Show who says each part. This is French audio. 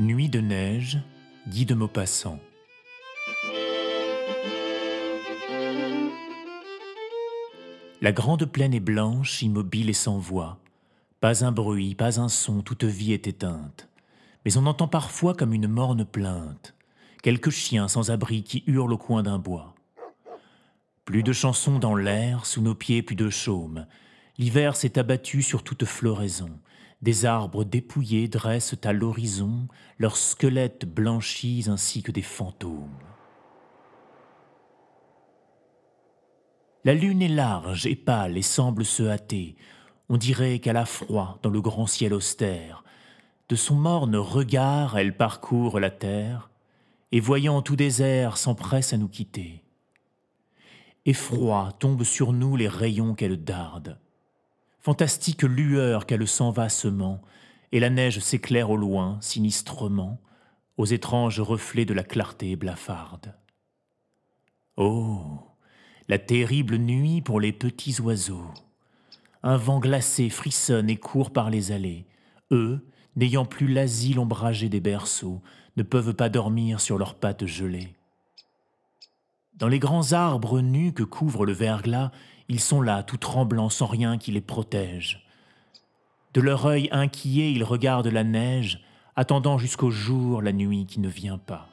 Speaker 1: Nuit de neige, Guy de Maupassant. La grande plaine est blanche, immobile et sans voix. Pas un bruit, pas un son, toute vie est éteinte. Mais on entend parfois comme une morne plainte, quelques chiens sans abri qui hurlent au coin d'un bois. Plus de chansons dans l'air, sous nos pieds plus de chaume. L'hiver s'est abattu sur toute floraison. Des arbres dépouillés dressent à l'horizon leurs squelettes blanchis ainsi que des fantômes. La lune est large et pâle et semble se hâter. On dirait qu'elle a froid dans le grand ciel austère. De son morne regard, elle parcourt la terre, et voyant tout désert, s'empresse à nous quitter. Effroi tombent sur nous les rayons qu'elle darde. Fantastique lueur qu'elle s'en va semant, et la neige s'éclaire au loin, sinistrement, aux étranges reflets de la clarté blafarde. Oh, la terrible nuit pour les petits oiseaux. Un vent glacé frissonne et court par les allées. Eux, n'ayant plus l'asile ombragé des berceaux, ne peuvent pas dormir sur leurs pattes gelées. Dans les grands arbres nus que couvre le verglas, ils sont là, tout tremblants, sans rien qui les protège. De leur œil inquiet, ils regardent la neige, attendant jusqu'au jour la nuit qui ne vient pas.